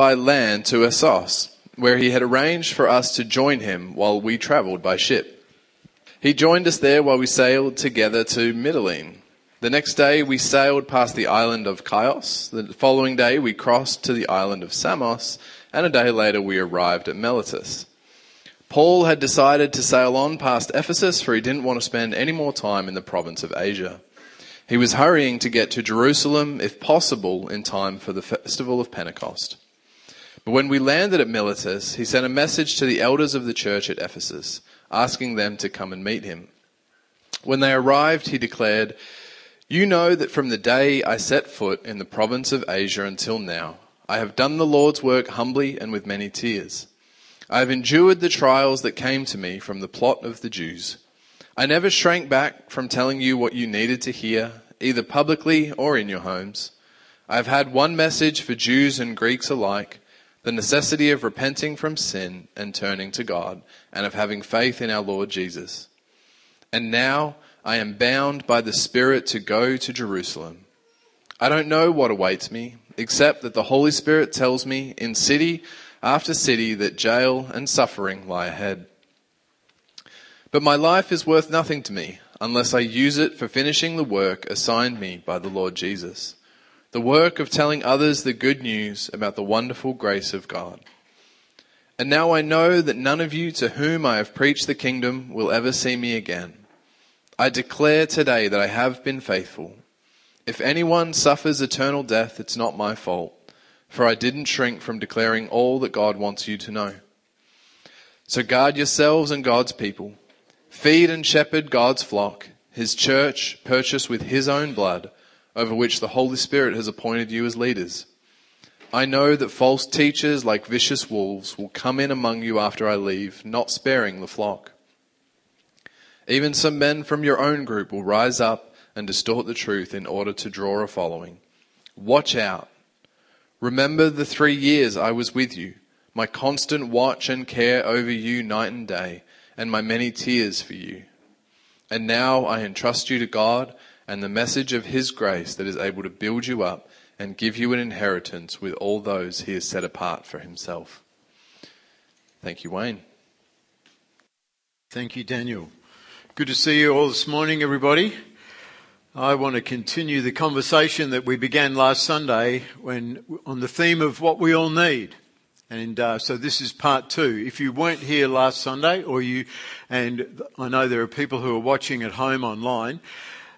by land to Assos, where he had arranged for us to join him while we travelled by ship. He joined us there while we sailed together to Mytilene. The next day we sailed past the island of Chios. The following day we crossed to the island of Samos, and a day later we arrived at Miletus. Paul had decided to sail on past Ephesus for he didn't want to spend any more time in the province of Asia. He was hurrying to get to Jerusalem, if possible, in time for the festival of Pentecost. But when we landed at Miletus, he sent a message to the elders of the church at Ephesus, asking them to come and meet him. When they arrived, he declared, You know that from the day I set foot in the province of Asia until now, I have done the Lord's work humbly and with many tears. I have endured the trials that came to me from the plot of the Jews. I never shrank back from telling you what you needed to hear, either publicly or in your homes. I have had one message for Jews and Greeks alike the necessity of repenting from sin and turning to God, and of having faith in our Lord Jesus. And now I am bound by the Spirit to go to Jerusalem. I don't know what awaits me, except that the Holy Spirit tells me in city after city that jail and suffering lie ahead. But my life is worth nothing to me unless I use it for finishing the work assigned me by the Lord Jesus the work of telling others the good news about the wonderful grace of God. And now I know that none of you to whom I have preached the kingdom will ever see me again. I declare today that I have been faithful. If anyone suffers eternal death, it's not my fault, for I didn't shrink from declaring all that God wants you to know. So guard yourselves and God's people. Feed and shepherd God's flock, his church purchased with his own blood over which the Holy Spirit has appointed you as leaders. I know that false teachers like vicious wolves will come in among you after I leave, not sparing the flock. Even some men from your own group will rise up and distort the truth in order to draw a following. Watch out. Remember the three years I was with you, my constant watch and care over you night and day, and my many tears for you. And now I entrust you to God and the message of His grace that is able to build you up and give you an inheritance with all those He has set apart for Himself. Thank you, Wayne. Thank you, Daniel. Good to see you all this morning, everybody. I want to continue the conversation that we began last Sunday when, on the theme of what we all need. And uh, so this is part two. If you weren't here last Sunday, or you, and I know there are people who are watching at home online,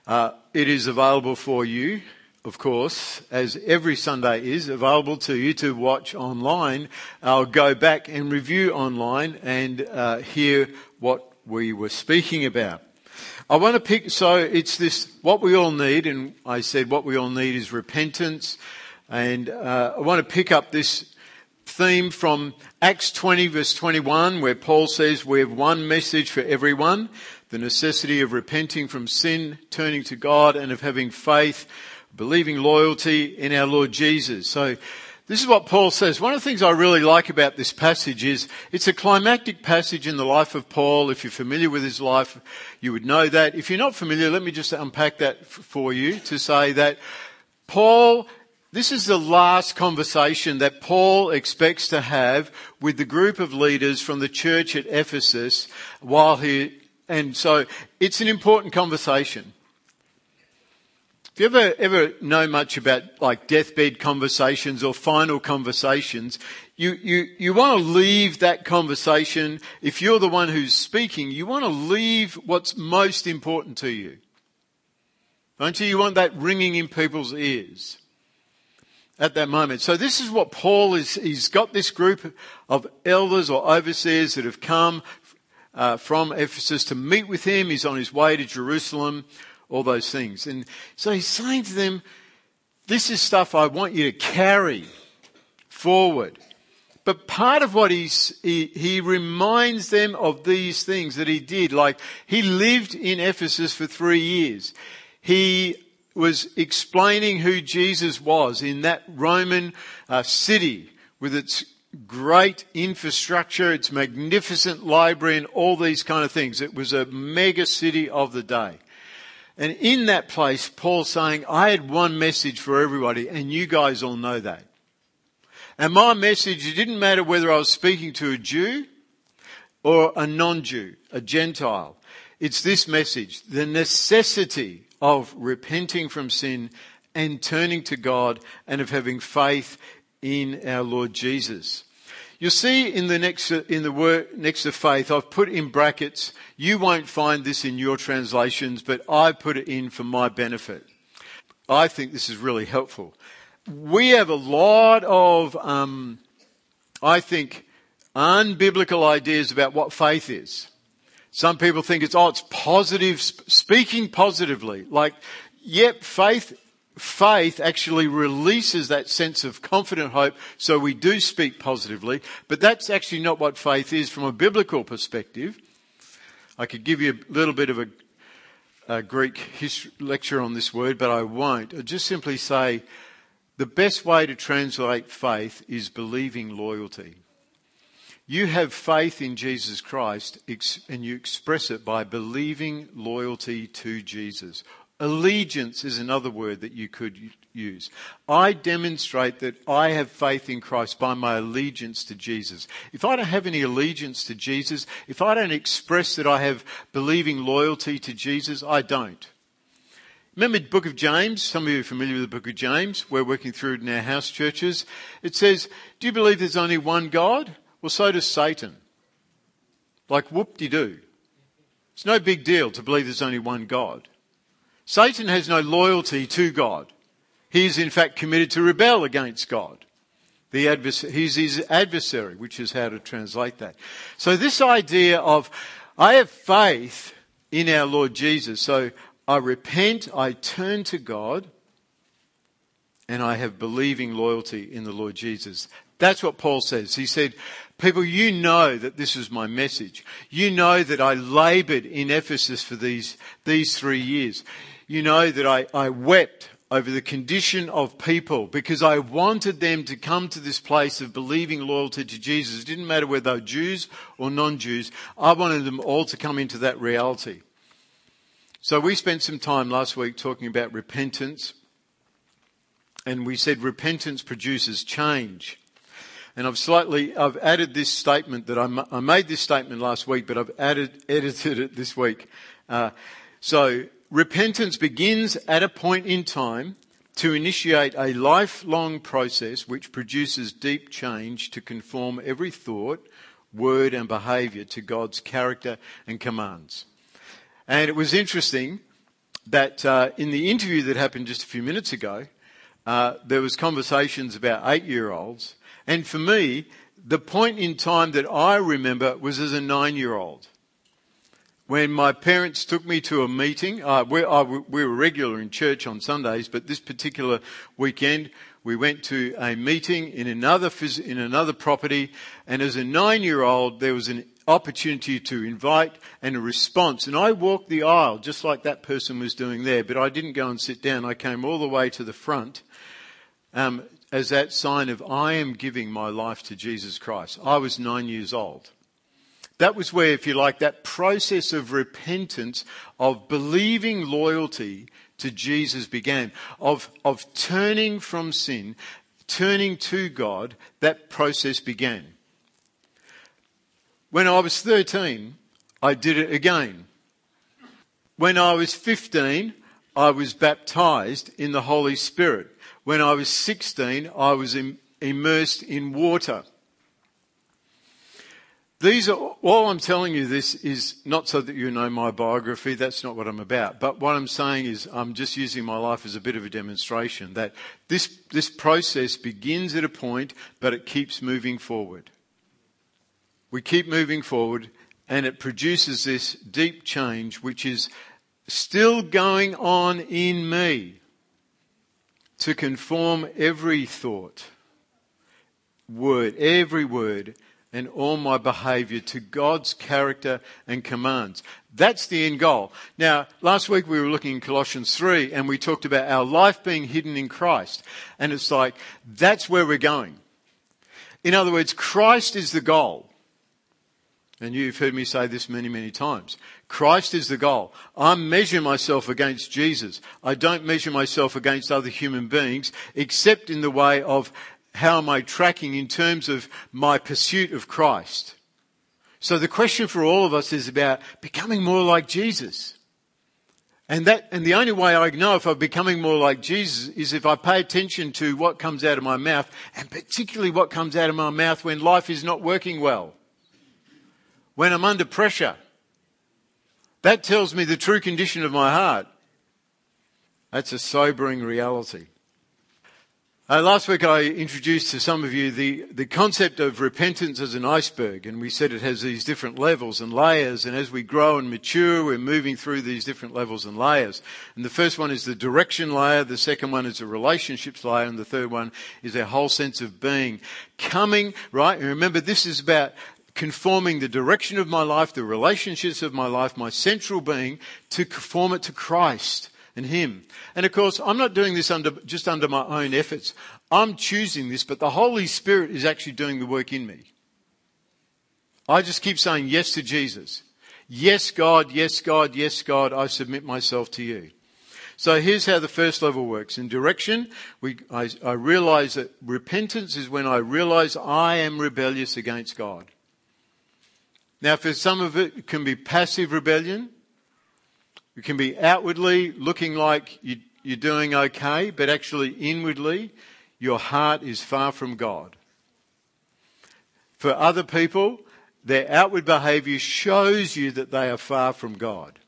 uh, it is available for you, of course, as every Sunday is available to you to watch online. I'll go back and review online and uh, hear what we were speaking about. I want to pick, so it's this, what we all need, and I said what we all need is repentance. And uh, I want to pick up this theme from Acts 20 verse 21 where Paul says we have one message for everyone the necessity of repenting from sin, turning to God, and of having faith, believing loyalty in our Lord Jesus. So, this is what Paul says. One of the things I really like about this passage is it's a climactic passage in the life of Paul. If you're familiar with his life, you would know that. If you're not familiar, let me just unpack that for you to say that Paul this is the last conversation that Paul expects to have with the group of leaders from the church at Ephesus while he and so it's an important conversation. If you ever, ever know much about like deathbed conversations or final conversations, you, you, you want to leave that conversation, if you're the one who's speaking, you want to leave what's most important to you. Don't you? You want that ringing in people's ears at that moment. So this is what Paul is, he's got this group of elders or overseers that have come uh, from Ephesus to meet with him. He's on his way to Jerusalem, all those things. And so he's saying to them, This is stuff I want you to carry forward. But part of what he's, he, he reminds them of these things that he did. Like he lived in Ephesus for three years. He was explaining who Jesus was in that Roman uh, city with its great infrastructure, its magnificent library, and all these kind of things. It was a mega city of the day. And in that place, Paul's saying, I had one message for everybody, and you guys all know that. And my message, it didn't matter whether I was speaking to a Jew or a non-Jew, a Gentile. It's this message, the necessity of repenting from sin and turning to God and of having faith in our Lord Jesus. You'll see in the next, in the word next to faith, I've put in brackets, you won't find this in your translations, but I put it in for my benefit. I think this is really helpful. We have a lot of, um, I think, unbiblical ideas about what faith is. Some people think it's, oh, it's positive, speaking positively. Like, yep, faith, faith actually releases that sense of confident hope, so we do speak positively, but that's actually not what faith is from a biblical perspective. I could give you a little bit of a, a Greek history, lecture on this word, but I won't. I'll just simply say the best way to translate faith is believing loyalty. You have faith in Jesus Christ and you express it by believing loyalty to Jesus. Allegiance is another word that you could use. I demonstrate that I have faith in Christ by my allegiance to Jesus. If I don't have any allegiance to Jesus, if I don't express that I have believing loyalty to Jesus, I don't. Remember the book of James? Some of you are familiar with the book of James. We're working through it in our house churches. It says, Do you believe there's only one God? Well, so does Satan. Like whoop de doo. It's no big deal to believe there's only one God. Satan has no loyalty to God. He is in fact committed to rebel against God. The advers- he's his adversary, which is how to translate that. So this idea of, I have faith in our Lord Jesus. So I repent, I turn to God, and I have believing loyalty in the Lord Jesus. That's what Paul says. He said, People, you know that this is my message. You know that I labored in Ephesus for these, these three years. You know that I, I wept over the condition of people because I wanted them to come to this place of believing loyalty to Jesus. It didn't matter whether they were Jews or non-Jews. I wanted them all to come into that reality. So we spent some time last week talking about repentance and we said repentance produces change. And I've slightly, I've added this statement that I, I made this statement last week, but I've added, edited it this week. Uh, so repentance begins at a point in time to initiate a lifelong process which produces deep change to conform every thought, word and behaviour to God's character and commands. And it was interesting that uh, in the interview that happened just a few minutes ago, uh, there was conversations about eight-year-olds and for me, the point in time that I remember was as a nine year old. When my parents took me to a meeting, uh, we, uh, we were regular in church on Sundays, but this particular weekend we went to a meeting in another, in another property, and as a nine year old, there was an opportunity to invite and a response. And I walked the aisle just like that person was doing there, but I didn't go and sit down. I came all the way to the front um, as that sign of I am giving my life to Jesus Christ. I was nine years old. That was where, if you like, that process of repentance, of believing loyalty to Jesus began, of, of turning from sin, turning to God, that process began. When I was 13, I did it again. When I was 15, I was baptized in the Holy Spirit. When I was 16, I was Im- immersed in water. These are, all I'm telling you this is not so that you know my biography, that's not what I'm about. But what I'm saying is I'm just using my life as a bit of a demonstration that this, this process begins at a point, but it keeps moving forward. We keep moving forward and it produces this deep change which is still going on in me to conform every thought, word, every word, and all my behavior to God's character and commands. That's the end goal. Now, last week we were looking in Colossians 3 and we talked about our life being hidden in Christ. And it's like, that's where we're going. In other words, Christ is the goal. And you've heard me say this many, many times. Christ is the goal. I measure myself against Jesus. I don't measure myself against other human beings except in the way of how am I tracking in terms of my pursuit of Christ? So the question for all of us is about becoming more like Jesus. And that, and the only way I know if I'm becoming more like Jesus is if I pay attention to what comes out of my mouth, and particularly what comes out of my mouth when life is not working well. When I'm under pressure. That tells me the true condition of my heart. That's a sobering reality. Uh, last week I introduced to some of you the, the concept of repentance as an iceberg, and we said it has these different levels and layers, and as we grow and mature, we're moving through these different levels and layers. And the first one is the direction layer, the second one is the relationships layer, and the third one is our whole sense of being. Coming, right? And remember, this is about conforming the direction of my life, the relationships of my life, my central being, to conform it to Christ and Him. And of course, I'm not doing this under, just under my own efforts. I'm choosing this, but the Holy Spirit is actually doing the work in me. I just keep saying yes to Jesus. Yes, God, yes, God, yes, God, I submit myself to you. So here's how the first level works. In direction, we, I, I realize that repentance is when I realize I am rebellious against God. Now, for some of it, it can be passive rebellion. It can be outwardly looking like you, you're doing okay, but actually inwardly, your heart is far from God. For other people, their outward behavior shows you that they are far from God.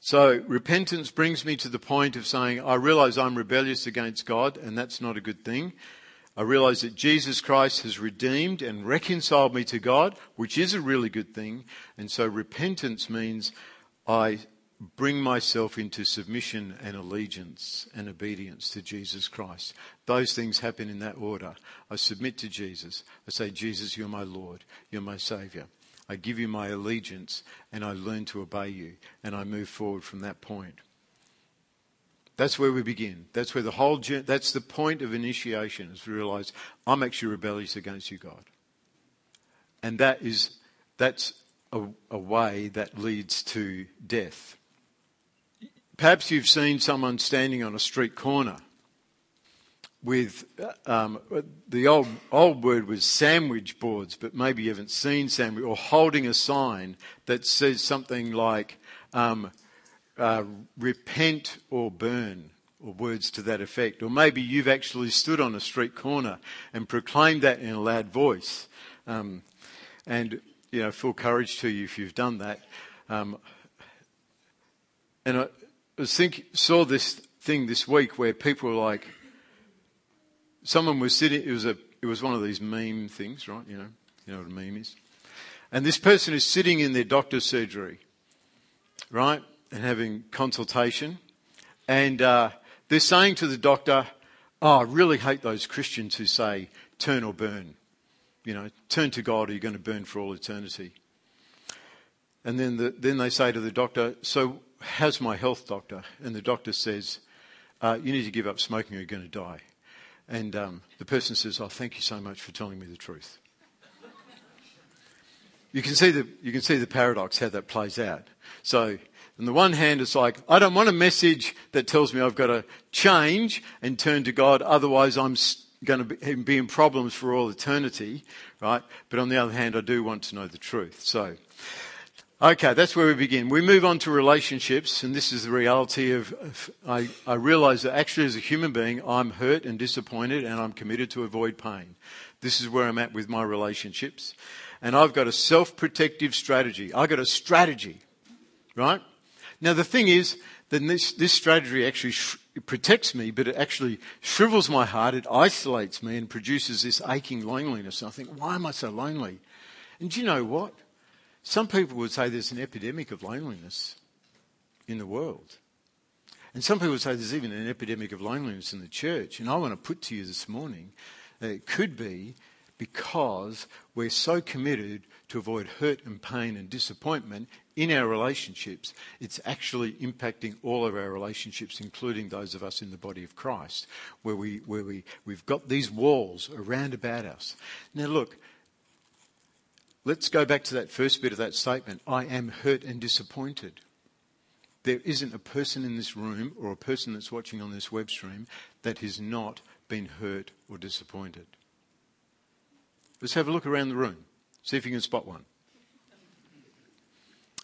So repentance brings me to the point of saying, I realize I'm rebellious against God, and that's not a good thing. I realize that Jesus Christ has redeemed and reconciled me to God, which is a really good thing. And so repentance means I bring myself into submission and allegiance and obedience to Jesus Christ. Those things happen in that order. I submit to Jesus. I say, Jesus, you're my Lord. You're my Saviour. I give you my allegiance and I learn to obey you and I move forward from that point. That's where we begin. That's where the whole, journey, that's the point of initiation is to realize I'm actually rebellious against you, God. And that is, that's a, a way that leads to death. Perhaps you've seen someone standing on a street corner with um, the old old word was sandwich boards, but maybe you haven't seen sandwich or holding a sign that says something like um, uh, repent or burn, or words to that effect. Or maybe you've actually stood on a street corner and proclaimed that in a loud voice. Um, and, you know, full courage to you if you've done that. Um, and I was think, saw this thing this week where people were like, someone was sitting, it was, a, it was one of these meme things, right? You know, you know what a meme is? And this person is sitting in their doctor's surgery, right? And having consultation, and uh, they're saying to the doctor, "Oh, I really hate those Christians who say turn or burn. You know, turn to God, or you're going to burn for all eternity." And then, the, then they say to the doctor, "So, how's my health, doctor?" And the doctor says, uh, "You need to give up smoking, or you're going to die." And um, the person says, "Oh, thank you so much for telling me the truth." You can see the you can see the paradox how that plays out. So on the one hand, it's like, I don't want a message that tells me I've got to change and turn to God, otherwise I'm going to be in problems for all eternity, right? But on the other hand, I do want to know the truth. So, okay, that's where we begin. We move on to relationships, and this is the reality of, of I, I realize that actually as a human being, I'm hurt and disappointed, and I'm committed to avoid pain. This is where I'm at with my relationships. And I've got a self-protective strategy. I've got a strategy, right? Now, the thing is that this, this strategy actually sh- protects me, but it actually shrivels my heart, it isolates me, and produces this aching loneliness. And I think, why am I so lonely? And do you know what? Some people would say there's an epidemic of loneliness in the world. And some people say there's even an epidemic of loneliness in the church. And I want to put to you this morning that it could be because we're so committed to avoid hurt and pain and disappointment in our relationships, it's actually impacting all of our relationships, including those of us in the body of Christ, where, we, where we, we've got these walls around about us. Now, look, let's go back to that first bit of that statement I am hurt and disappointed. There isn't a person in this room or a person that's watching on this web stream that has not been hurt or disappointed? Let's have a look around the room. See if you can spot one.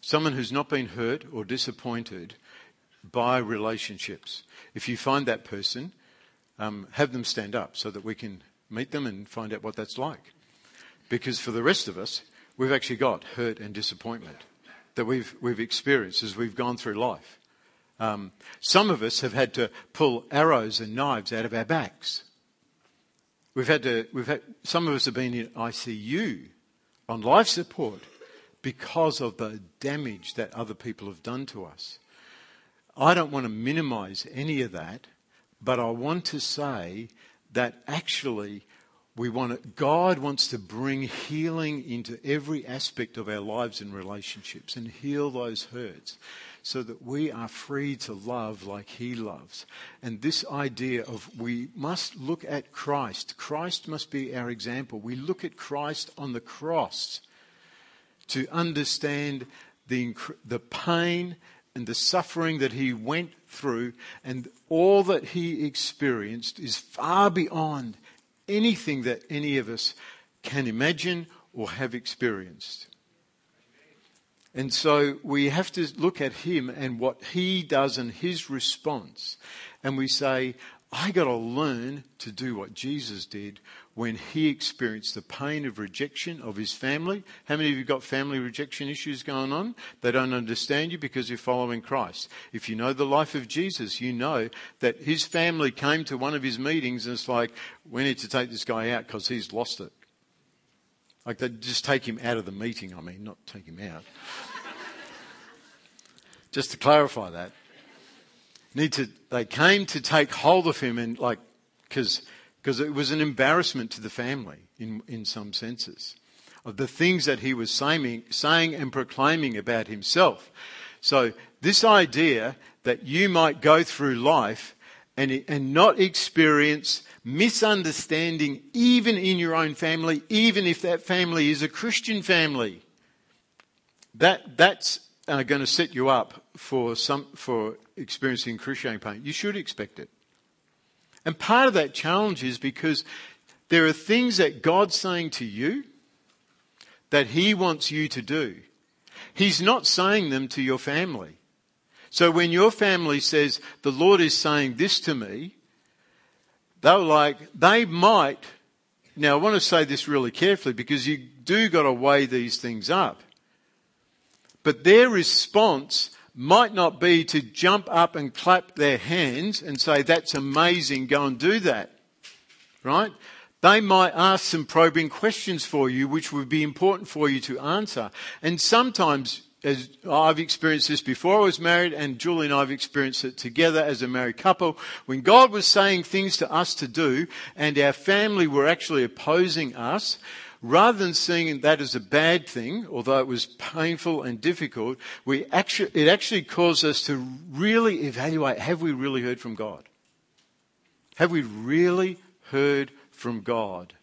Someone who's not been hurt or disappointed by relationships. If you find that person, um, have them stand up so that we can meet them and find out what that's like. Because for the rest of us, we've actually got hurt and disappointment that we've, we've experienced as we've gone through life. Um, some of us have had to pull arrows and knives out of our backs. We've had to, we've had, some of us have been in ICU on life support because of the damage that other people have done to us. I don't want to minimize any of that, but I want to say that actually we want to, God wants to bring healing into every aspect of our lives and relationships and heal those hurts so that we are free to love like He loves. And this idea of we must look at Christ, Christ must be our example. We look at Christ on the cross to understand the, the pain and the suffering that He went through and all that He experienced is far beyond anything that any of us can imagine or have experienced. And so we have to look at him and what he does and his response. And we say, I got to learn to do what Jesus did when he experienced the pain of rejection of his family. How many of you got family rejection issues going on? They don't understand you because you're following Christ. If you know the life of Jesus, you know that his family came to one of his meetings and it's like, we need to take this guy out because he's lost it. Like they just take him out of the meeting, I mean, not take him out. just to clarify that need to, they came to take hold of him and like, because it was an embarrassment to the family in, in some senses of the things that he was saying, saying and proclaiming about himself. So this idea that you might go through life and, and not experience misunderstanding even in your own family, even if that family is a Christian family, that, that's uh, going to set you up for some, for experiencing excruciating pain, you should expect it. And part of that challenge is because there are things that God's saying to you that He wants you to do. He's not saying them to your family. So when your family says, the Lord is saying this to me, they're like, they might, now I want to say this really carefully because you do got to weigh these things up. But their response might not be to jump up and clap their hands and say, that's amazing, go and do that. Right? They might ask some probing questions for you, which would be important for you to answer. And sometimes, as I've experienced this before I was married, and Julie and I have experienced it together as a married couple, when God was saying things to us to do, and our family were actually opposing us, rather than seeing that as a bad thing, although it was painful and difficult, we actually, it actually caused us to really evaluate have we really heard from God? Have we really heard from God?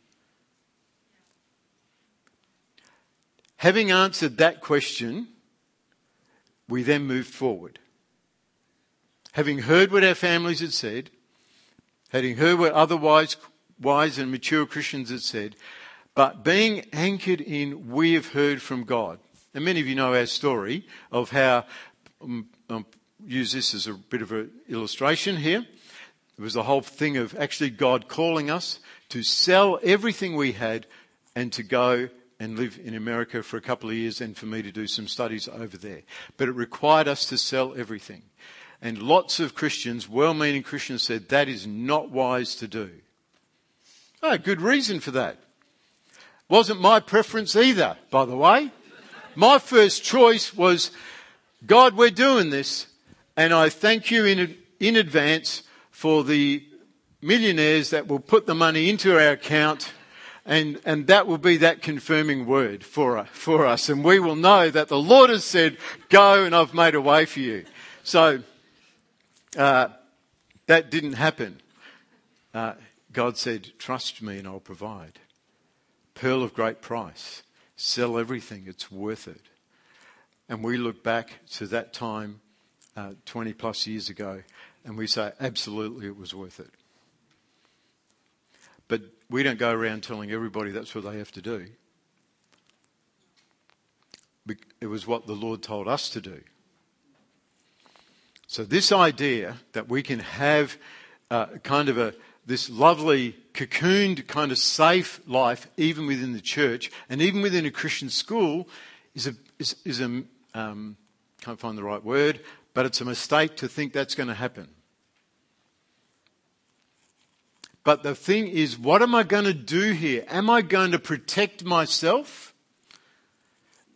Having answered that question, we then moved forward. Having heard what our families had said, having heard what otherwise wise and mature Christians had said, but being anchored in, we have heard from God. And many of you know our story of how, um, um, use this as a bit of an illustration here. It was the whole thing of actually God calling us to sell everything we had and to go and live in America for a couple of years and for me to do some studies over there. But it required us to sell everything. And lots of Christians, well meaning Christians, said that is not wise to do. Oh, good reason for that. Wasn't my preference either, by the way. My first choice was, God, we're doing this, and I thank you in, in advance for the millionaires that will put the money into our account, and, and that will be that confirming word for, for us. And we will know that the Lord has said, Go, and I've made a way for you. So, uh, that didn't happen. Uh, God said, Trust me, and I'll provide pearl of great price. Sell everything, it's worth it. And we look back to that time uh, 20 plus years ago and we say, absolutely, it was worth it. But we don't go around telling everybody that's what they have to do. It was what the Lord told us to do. So this idea that we can have uh, kind of a this lovely cocooned kind of safe life even within the church and even within a Christian school is a is, is a um, can't find the right word, but it's a mistake to think that's going to happen. But the thing is, what am I going to do here? Am I going to protect myself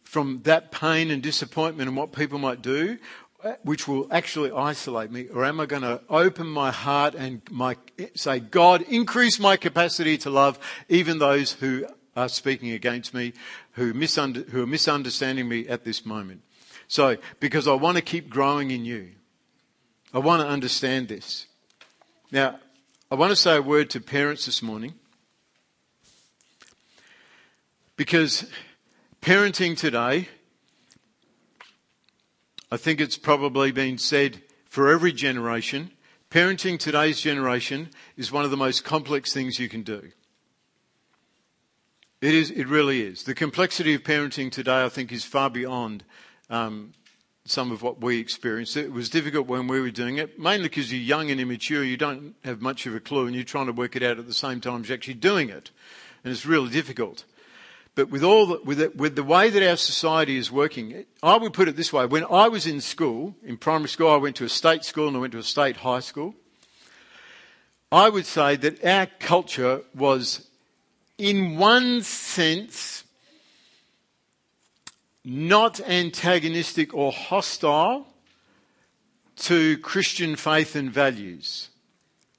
from that pain and disappointment and what people might do? Uh, which will actually isolate me, or am I going to open my heart and my, say, God, increase my capacity to love even those who are speaking against me, who, misunder, who are misunderstanding me at this moment? So, because I want to keep growing in you. I want to understand this. Now, I want to say a word to parents this morning. Because parenting today I think it's probably been said for every generation. Parenting today's generation is one of the most complex things you can do. It is. It really is. The complexity of parenting today, I think, is far beyond um, some of what we experienced. It was difficult when we were doing it, mainly because you're young and immature. You don't have much of a clue, and you're trying to work it out at the same time as you're actually doing it, and it's really difficult. But with all the, with, the, with the way that our society is working, I would put it this way. When I was in school, in primary school, I went to a state school and I went to a state high school. I would say that our culture was, in one sense, not antagonistic or hostile to Christian faith and values.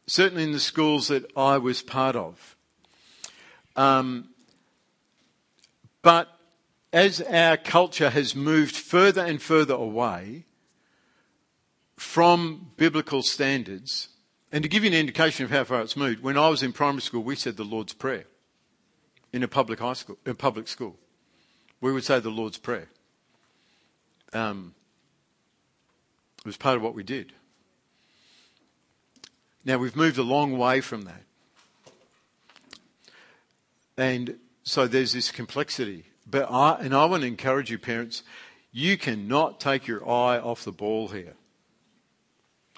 Certainly in the schools that I was part of. Um, but as our culture has moved further and further away from biblical standards, and to give you an indication of how far it's moved, when I was in primary school, we said the Lord's Prayer in a public high school, a public school. We would say the Lord's Prayer. Um, it was part of what we did. Now we've moved a long way from that. And so there's this complexity. But I, and I want to encourage you, parents, you cannot take your eye off the ball here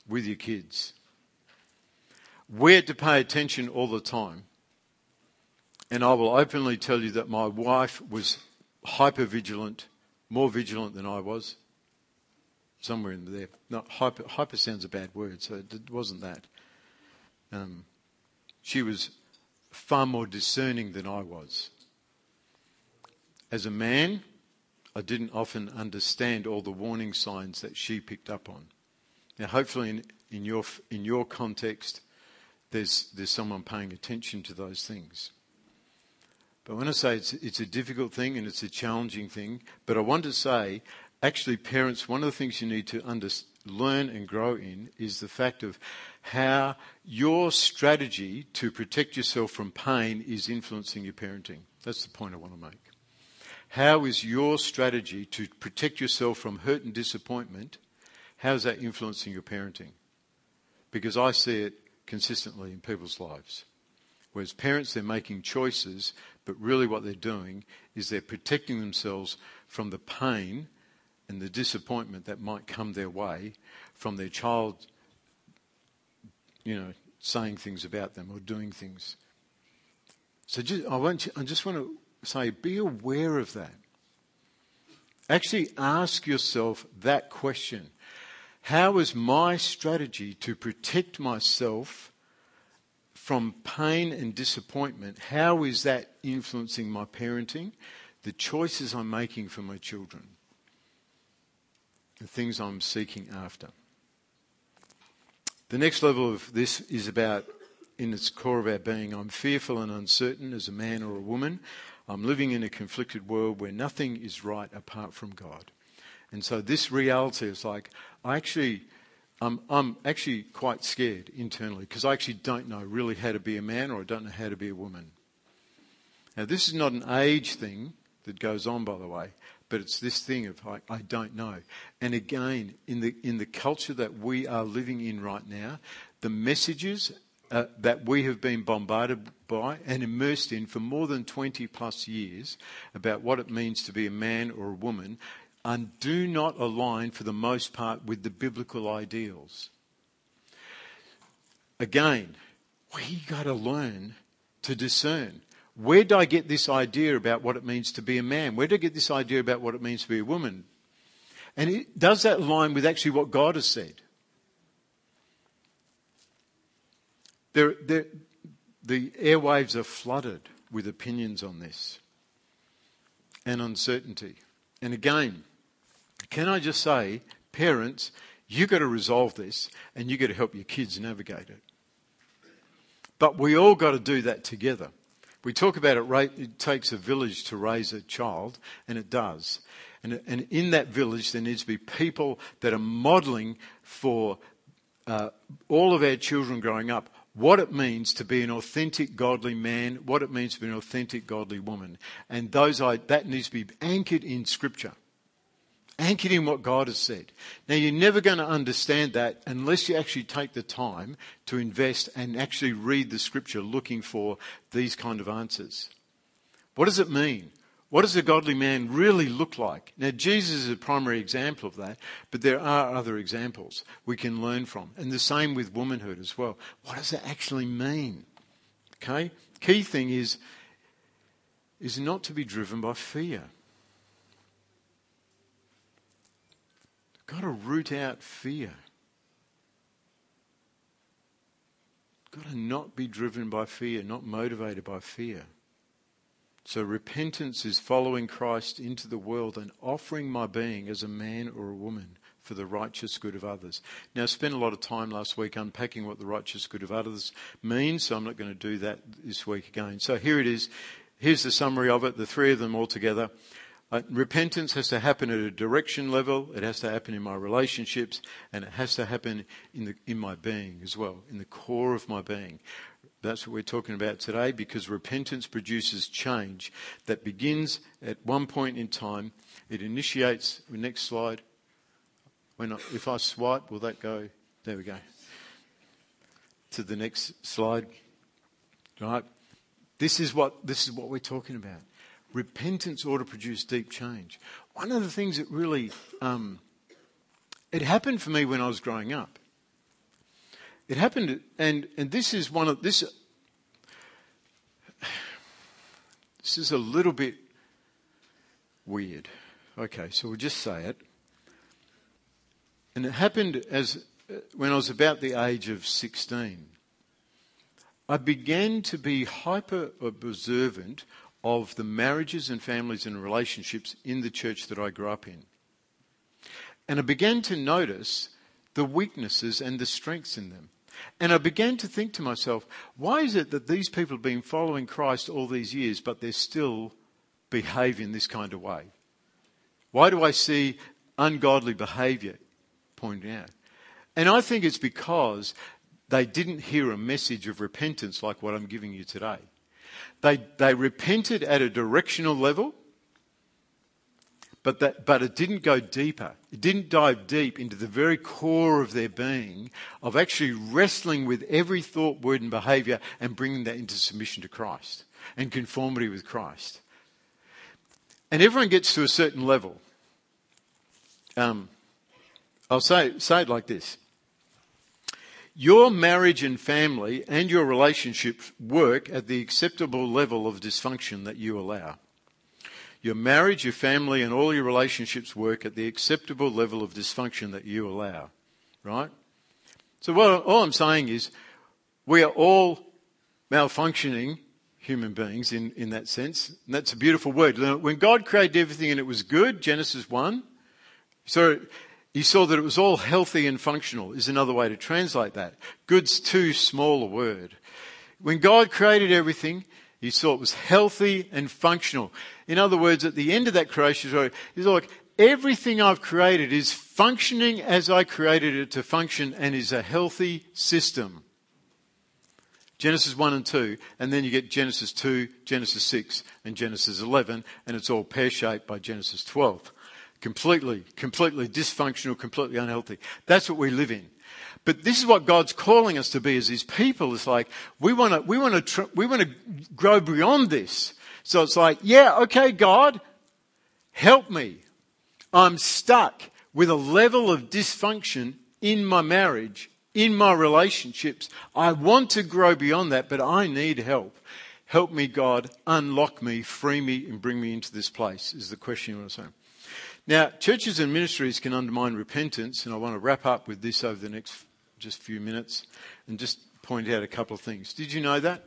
with your kids. We're to pay attention all the time. And I will openly tell you that my wife was hyper vigilant, more vigilant than I was. Somewhere in there. Not hyper, hyper sounds a bad word, so it wasn't that. Um, she was far more discerning than I was. As a man, I didn't often understand all the warning signs that she picked up on. Now, hopefully, in, in, your, in your context, there's, there's someone paying attention to those things. But when I say it's, it's a difficult thing and it's a challenging thing, but I want to say, actually, parents, one of the things you need to under, learn and grow in is the fact of how your strategy to protect yourself from pain is influencing your parenting. That's the point I want to make. How is your strategy to protect yourself from hurt and disappointment? How is that influencing your parenting? Because I see it consistently in people's lives. Whereas parents, they're making choices, but really what they're doing is they're protecting themselves from the pain and the disappointment that might come their way from their child, you know, saying things about them or doing things. So just, I, want you, I just want to say, be aware of that. Actually, ask yourself that question How is my strategy to protect myself from pain and disappointment? How is that influencing my parenting, the choices I'm making for my children, the things I'm seeking after? The next level of this is about, in its core of our being, I'm fearful and uncertain as a man or a woman. I'm living in a conflicted world where nothing is right apart from God. And so this reality is like, I actually, I'm, I'm actually quite scared internally because I actually don't know really how to be a man or I don't know how to be a woman. Now, this is not an age thing that goes on, by the way, but it's this thing of I, I don't know. And again, in the, in the culture that we are living in right now, the messages uh, that we have been bombarded by and immersed in for more than 20 plus years about what it means to be a man or a woman and do not align for the most part with the biblical ideals. Again, we got to learn to discern. Where did I get this idea about what it means to be a man? Where did I get this idea about what it means to be a woman? And it, does that align with actually what God has said? There, there, the airwaves are flooded with opinions on this and uncertainty. And again, can I just say, parents, you've got to resolve this and you've got to help your kids navigate it. But we all got to do that together. We talk about it, it takes a village to raise a child, and it does. And, and in that village, there needs to be people that are modeling for uh, all of our children growing up what it means to be an authentic godly man, what it means to be an authentic godly woman. And those that needs to be anchored in scripture. Anchored in what God has said. Now you're never going to understand that unless you actually take the time to invest and actually read the scripture looking for these kind of answers. What does it mean? What does a godly man really look like? Now, Jesus is a primary example of that, but there are other examples we can learn from. And the same with womanhood as well. What does that actually mean? Okay? Key thing is, is not to be driven by fear. Got to root out fear. Got to not be driven by fear, not motivated by fear. So repentance is following Christ into the world and offering my being as a man or a woman for the righteous good of others. Now, I spent a lot of time last week unpacking what the righteous good of others means, so I'm not going to do that this week again. So here it is. Here's the summary of it, the three of them all together. Uh, repentance has to happen at a direction level, it has to happen in my relationships, and it has to happen in, the, in my being as well, in the core of my being. That's what we're talking about today because repentance produces change that begins at one point in time. It initiates, next slide. When I, if I swipe, will that go? There we go. To the next slide. Right? This is what, this is what we're talking about. Repentance ought to produce deep change. One of the things that really, um, it happened for me when I was growing up. It happened, and, and this is one of this. This is a little bit weird. Okay, so we'll just say it. And it happened as when I was about the age of 16. I began to be hyper observant of the marriages and families and relationships in the church that I grew up in. And I began to notice the weaknesses and the strengths in them. And I began to think to myself, why is it that these people have been following Christ all these years, but they're still behave in this kind of way? Why do I see ungodly behavior pointed out? And I think it's because they didn't hear a message of repentance like what I'm giving you today. They, they repented at a directional level, but, that, but it didn't go deeper. It didn't dive deep into the very core of their being of actually wrestling with every thought, word, and behavior and bringing that into submission to Christ and conformity with Christ. And everyone gets to a certain level. Um, I'll say, say it like this Your marriage and family and your relationships work at the acceptable level of dysfunction that you allow. Your marriage, your family, and all your relationships work at the acceptable level of dysfunction that you allow. Right? So, what, all I'm saying is, we are all malfunctioning human beings in, in that sense. And that's a beautiful word. When God created everything and it was good, Genesis 1, so he saw that it was all healthy and functional, is another way to translate that. Good's too small a word. When God created everything, he saw it was healthy and functional. In other words, at the end of that creation story, he's like, everything I've created is functioning as I created it to function and is a healthy system. Genesis 1 and 2, and then you get Genesis 2, Genesis 6, and Genesis 11, and it's all pear shaped by Genesis 12. Completely, completely dysfunctional, completely unhealthy. That's what we live in. But this is what God's calling us to be as His people. It's like we want to, we want to, we want to grow beyond this. So it's like, yeah, okay, God, help me. I'm stuck with a level of dysfunction in my marriage, in my relationships. I want to grow beyond that, but I need help. Help me, God, unlock me, free me, and bring me into this place, is the question you want to say. Now, churches and ministries can undermine repentance, and I want to wrap up with this over the next just few minutes and just point out a couple of things. Did you know that?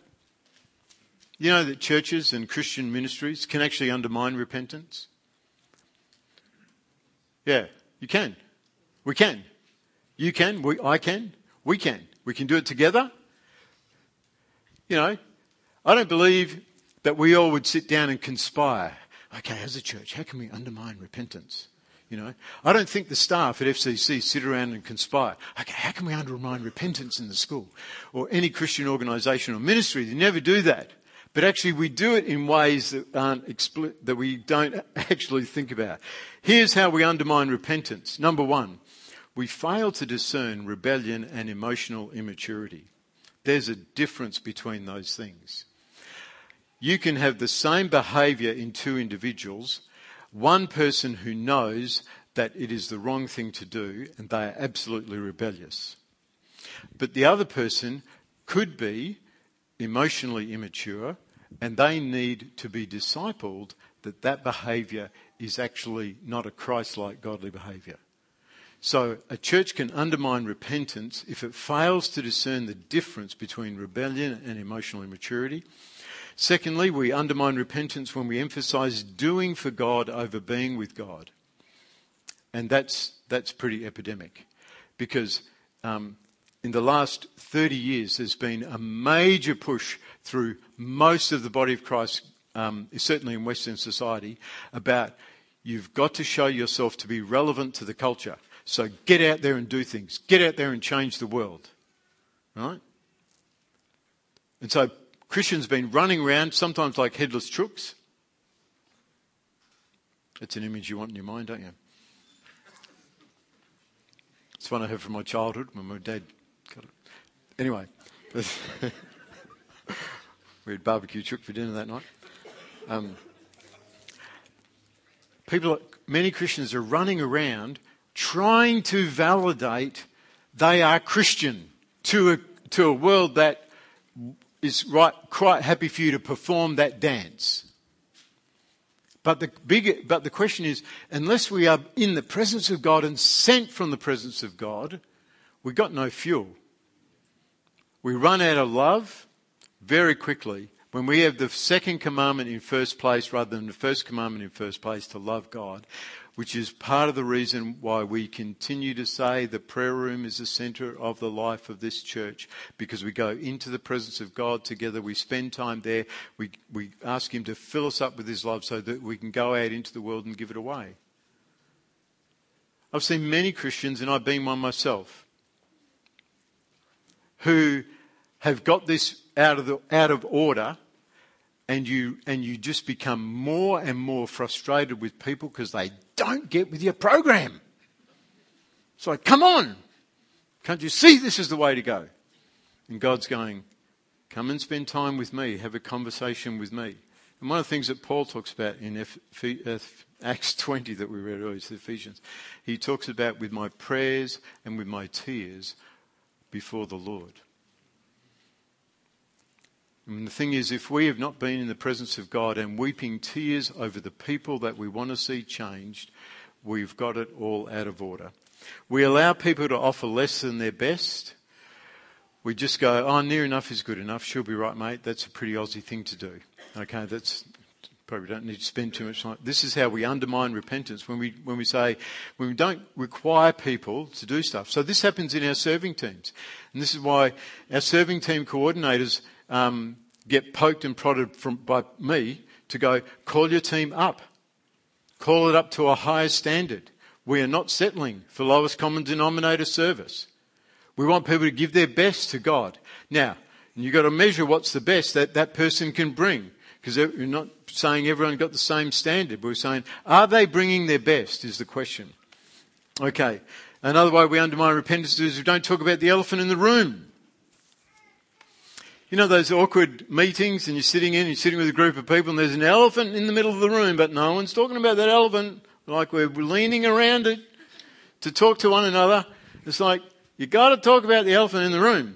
You know that churches and Christian ministries can actually undermine repentance? Yeah, you can. We can. You can. We, I can. We can. We can do it together. You know, I don't believe that we all would sit down and conspire. Okay, as a church, how can we undermine repentance? You know, I don't think the staff at FCC sit around and conspire. Okay, how can we undermine repentance in the school or any Christian organisation or ministry? They never do that. But actually, we do it in ways that aren't expli- that we don't actually think about. Here's how we undermine repentance. Number one, we fail to discern rebellion and emotional immaturity. There's a difference between those things. You can have the same behaviour in two individuals one person who knows that it is the wrong thing to do and they are absolutely rebellious. But the other person could be emotionally immature and they need to be discipled that that behaviour is actually not a Christ-like godly behaviour. So a church can undermine repentance if it fails to discern the difference between rebellion and emotional immaturity Secondly, we undermine repentance when we emphasize doing for God over being with God. And that's, that's pretty epidemic because um, in the last 30 years, there's been a major push through most of the body of Christ, um, certainly in Western society, about you've got to show yourself to be relevant to the culture. So get out there and do things. Get out there and change the world. Right? And so Christians been running around, sometimes like headless chooks. It's an image you want in your mind, don't you? It's one I have from my childhood when my dad got it. Anyway, we had barbecue chook for dinner that night. Um, people, many Christians are running around trying to validate they are Christian to a, to a world that is right, quite happy for you to perform that dance. But the big, but the question is, unless we are in the presence of God and sent from the presence of God, we've got no fuel. We run out of love very quickly when we have the second commandment in first place rather than the first commandment in first place to love God which is part of the reason why we continue to say the prayer room is the center of the life of this church because we go into the presence of God together, we spend time there, we, we ask Him to fill us up with His love so that we can go out into the world and give it away. I've seen many Christians, and I've been one myself, who have got this out of, the, out of order and you, and you just become more and more frustrated with people because they don't get with your program. It's like, come on. Can't you see this is the way to go? And God's going, come and spend time with me, have a conversation with me. And one of the things that Paul talks about in F- F- Acts 20 that we read earlier, is Ephesians, he talks about with my prayers and with my tears before the Lord. And the thing is, if we have not been in the presence of God and weeping tears over the people that we want to see changed, we've got it all out of order. We allow people to offer less than their best. We just go, oh, near enough is good enough. She'll be right, mate. That's a pretty Aussie thing to do. Okay, that's probably don't need to spend too much time. This is how we undermine repentance when we when we say when we don't require people to do stuff. So this happens in our serving teams, and this is why our serving team coordinators um, get poked and prodded from, by me to go, call your team up. Call it up to a higher standard. We are not settling for lowest common denominator service. We want people to give their best to God. Now, you've got to measure what's the best that that person can bring. Because we're not saying everyone got the same standard. We're saying, are they bringing their best is the question. Okay. Another way we undermine repentance is we don't talk about the elephant in the room. You know those awkward meetings and you're sitting in, you're sitting with a group of people and there's an elephant in the middle of the room, but no one's talking about that elephant like we're leaning around it to talk to one another. It's like, you've gotta talk about the elephant in the room.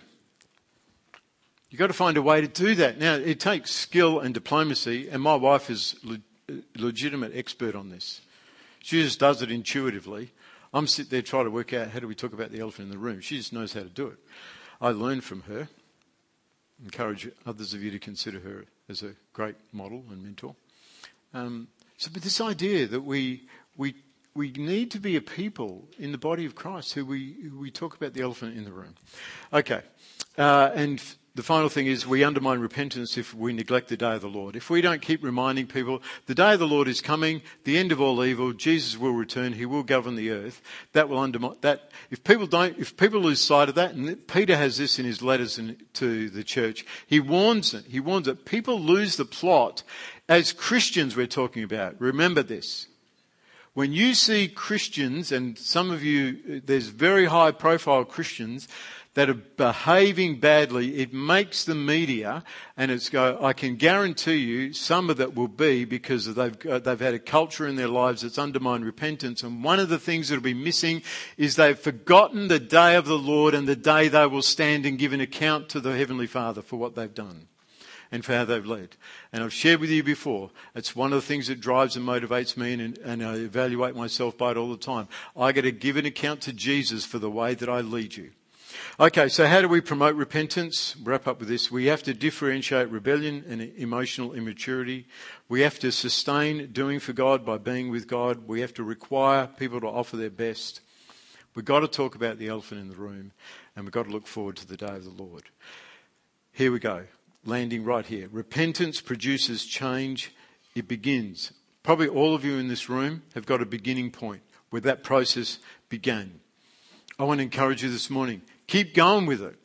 You've got to find a way to do that. Now, it takes skill and diplomacy, and my wife is a legitimate expert on this. She just does it intuitively. I'm sitting there trying to work out how do we talk about the elephant in the room. She just knows how to do it. I learned from her encourage others of you to consider her as a great model and mentor. Um, so, but this idea that we, we, we need to be a people in the body of Christ who we, who we talk about the elephant in the room. Okay. Uh, and the final thing is we undermine repentance if we neglect the day of the Lord. If we don't keep reminding people the day of the Lord is coming, the end of all evil, Jesus will return, he will govern the earth, that will undermine that. If people don't, if people lose sight of that, and Peter has this in his letters in, to the church, he warns it, he warns that people lose the plot as Christians we're talking about. Remember this. When you see Christians, and some of you, there's very high profile Christians that are behaving badly, it makes the media, and it's go, I can guarantee you some of that will be because they've, uh, they've had a culture in their lives that's undermined repentance. And one of the things that'll be missing is they've forgotten the day of the Lord and the day they will stand and give an account to the Heavenly Father for what they've done and for how they've led. And I've shared with you before, it's one of the things that drives and motivates me and, and I evaluate myself by it all the time. I get to give an account to Jesus for the way that I lead you. Okay, so how do we promote repentance? Wrap up with this. We have to differentiate rebellion and emotional immaturity. We have to sustain doing for God by being with God. We have to require people to offer their best. We've got to talk about the elephant in the room, and we've got to look forward to the day of the Lord. Here we go, landing right here. Repentance produces change. It begins. Probably all of you in this room have got a beginning point where that process began. I want to encourage you this morning Keep going with it.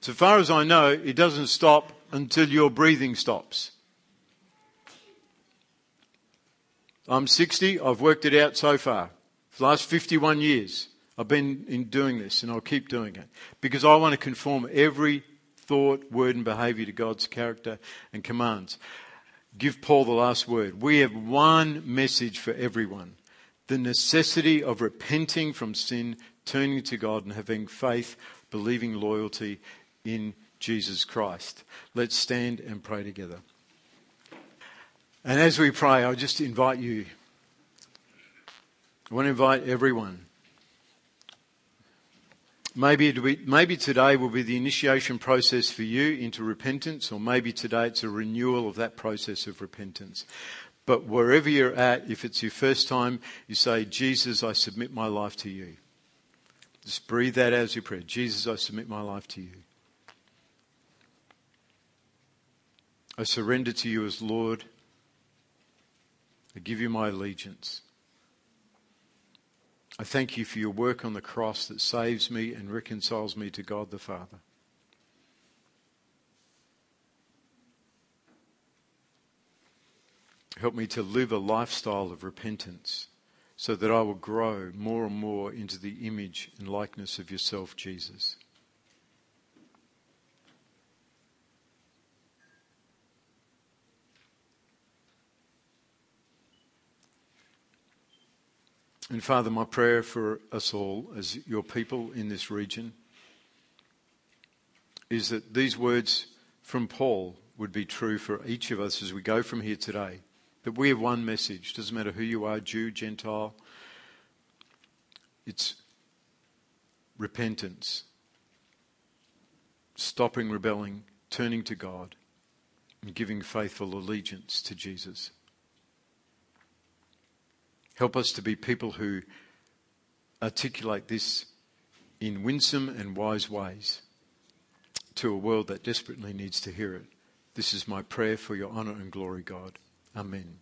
So far as I know, it doesn't stop until your breathing stops. I'm 60. I've worked it out so far. For the last 51 years, I've been in doing this and I'll keep doing it because I want to conform every thought, word, and behavior to God's character and commands. Give Paul the last word. We have one message for everyone the necessity of repenting from sin turning to God and having faith, believing loyalty in Jesus Christ. Let's stand and pray together. And as we pray, I just invite you. I want to invite everyone. Maybe, be, maybe today will be the initiation process for you into repentance, or maybe today it's a renewal of that process of repentance. But wherever you're at, if it's your first time, you say, Jesus, I submit my life to you. Just breathe that as your prayer. Jesus, I submit my life to you. I surrender to you as Lord. I give you my allegiance. I thank you for your work on the cross that saves me and reconciles me to God the Father. Help me to live a lifestyle of repentance so that I will grow more and more into the image and likeness of yourself, Jesus. And Father, my prayer for us all as your people in this region is that these words from Paul would be true for each of us as we go from here today. That we have one message. Doesn't matter who you are, Jew, Gentile. It's repentance. Stopping rebelling, turning to God, and giving faithful allegiance to Jesus. Help us to be people who articulate this in winsome and wise ways to a world that desperately needs to hear it. This is my prayer for your honour and glory, God. Amén.